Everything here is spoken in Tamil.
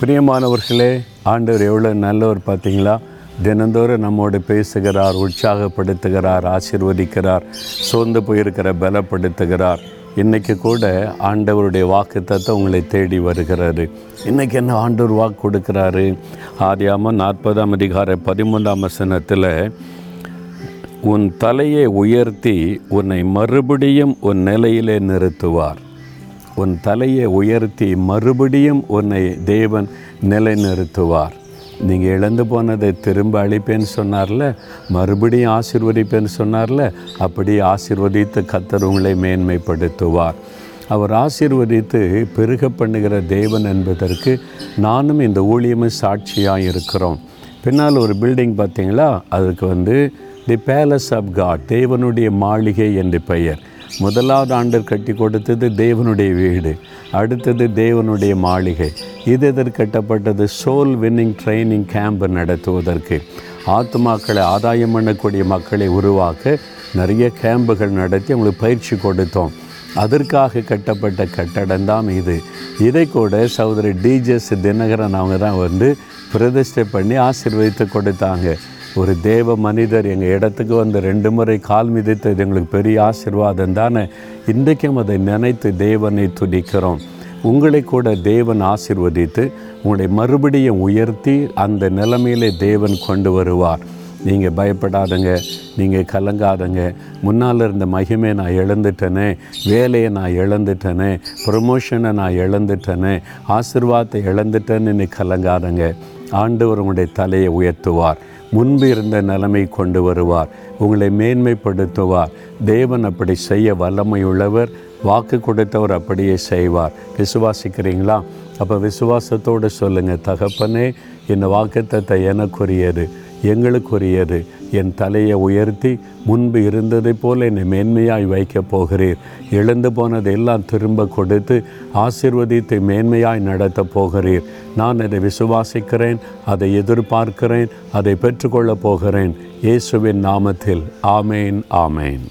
பிரியமானவர்களே ஆண்டவர் எவ்வளோ நல்லவர் பார்த்தீங்களா? தினந்தோறும் நம்மோடு பேசுகிறார் உற்சாகப்படுத்துகிறார் ஆசிர்வதிக்கிறார் சோர்ந்து போயிருக்கிற பலப்படுத்துகிறார். இன்றைக்கி கூட ஆண்டவருடைய வாக்குத்தத்தை உங்களை தேடி வருகிறாரு இன்றைக்கி என்ன ஆண்டவர் வாக்கு கொடுக்குறாரு? ஆரியாமல் நாற்பதாம் அதிகார பதிமூன்றாம் வசனத்தில் உன் தலையை உயர்த்தி உன்னை மறுபடியும் உன் நிலையிலே நிறுத்துவார். உன் தலையை உயர்த்தி மறுபடியும் உன்னை தேவன் நிலைநிறுத்துவார். நீங்கள் இழந்து போனதை திரும்ப அழிப்பேன்னு சொன்னார்ல? மறுபடியும் ஆசிர்வதிப்பேன்னு சொன்னார்ல? அப்படி ஆசீர்வதித்து கத்தர் உங்களை மேன்மைப்படுத்துவார். அவர் ஆசீர்வதித்து பெருக பண்ணுகிற தேவன் என்பதற்கு நானும் இந்த ஊழியமும் சாட்சியாக இருக்கிறோம். பின்னால் ஒரு பில்டிங் பார்த்தீங்களா? அதுக்கு வந்து தி பேலஸ் ஆஃப் காட் தேவனுடைய மாளிகை என்று பெயர். முதலாவது ஆண்டு கட்டி கொடுத்தது தேவனுடைய வீடு அடுத்தது தேவனுடைய மாளிகை. இது எதற்கு கட்டப்பட்டது சோல் வின்னிங் ட்ரைனிங் கேம்ப் நடத்துவதற்கு. ஆத்மாக்களை ஆதாயம் பண்ணக்கூடிய மக்களை உருவாக்க நிறைய கேம்புகள் நடத்தி அவங்களுக்கு பயிற்சி கொடுத்தோம். அதற்காக கட்டப்பட்ட கட்டடம் தான் இது. இதை கூட சகோதரி டிஜெஸ் தினகரன் அவங்க தான் வந்து பிரதிஷ்டை பண்ணி ஆசீர்வதித்து கொடுத்தாங்க. ஒரு தேவ மனிதர் எங்கள் இடத்துக்கு வந்து ரெண்டு முறை கால் மிதித்தது எங்களுக்கு பெரிய ஆசிர்வாதம் தானே? இன்றைக்கும் அதை நினைத்து தேவனை துதிக்கிறோம். உங்களை கூட தேவன் ஆசிர்வதித்து உங்களை மறுபடியும் உயர்த்தி அந்த நிலைமையிலே தேவன் கொண்டு வருவார். நீங்கள் பயப்படாதங்க நீங்கள் கலங்காதங்க. முன்னால் இருந்த மகிமை நான் இழந்துட்டேனே வேலையை நான் இழந்துட்டேனே ப்ரொமோஷனை நான் இழந்துட்டேனே ஆசிர்வாதத்தை இழந்துட்டேன்னு நீ கலங்காதங்க. ஆண்டவர் உங்களுடைய தலையை உயர்த்துவார். முன்பு இருந்த நிலைமை கொண்டு வருவார். உங்களை மேன்மைப்படுத்துவார். தேவன் அப்படி செய்ய வல்லமை உள்ளவர் வாக்கு கொடுத்தவர் அப்படியே செய்வார். விசுவாசிக்கிறீங்களா? அப்போ விசுவாசத்தோடு சொல்லுங்கள் தகப்பனே இந்த வாக்குத்தத்தை எனக்குரியது எங்களுக்குரியது. என் தலையை உயர்த்தி முன்பு இருந்ததைப் போல என்னை மேன்மையாய் வைக்கப் போகிறீர். எழுந்து போனதை எல்லாம் திரும்ப கொடுத்து ஆசிர்வதித்து மேன்மையாய் நடத்தப் போகிறீர். நான் அதை விசுவாசிக்கிறேன் அதை எதிர்பார்க்கிறேன் அதை பெற்றுக்கொள்ளப் போகிறேன். இயேசுவின் நாமத்தில். ஆமேன் ஆமேன்.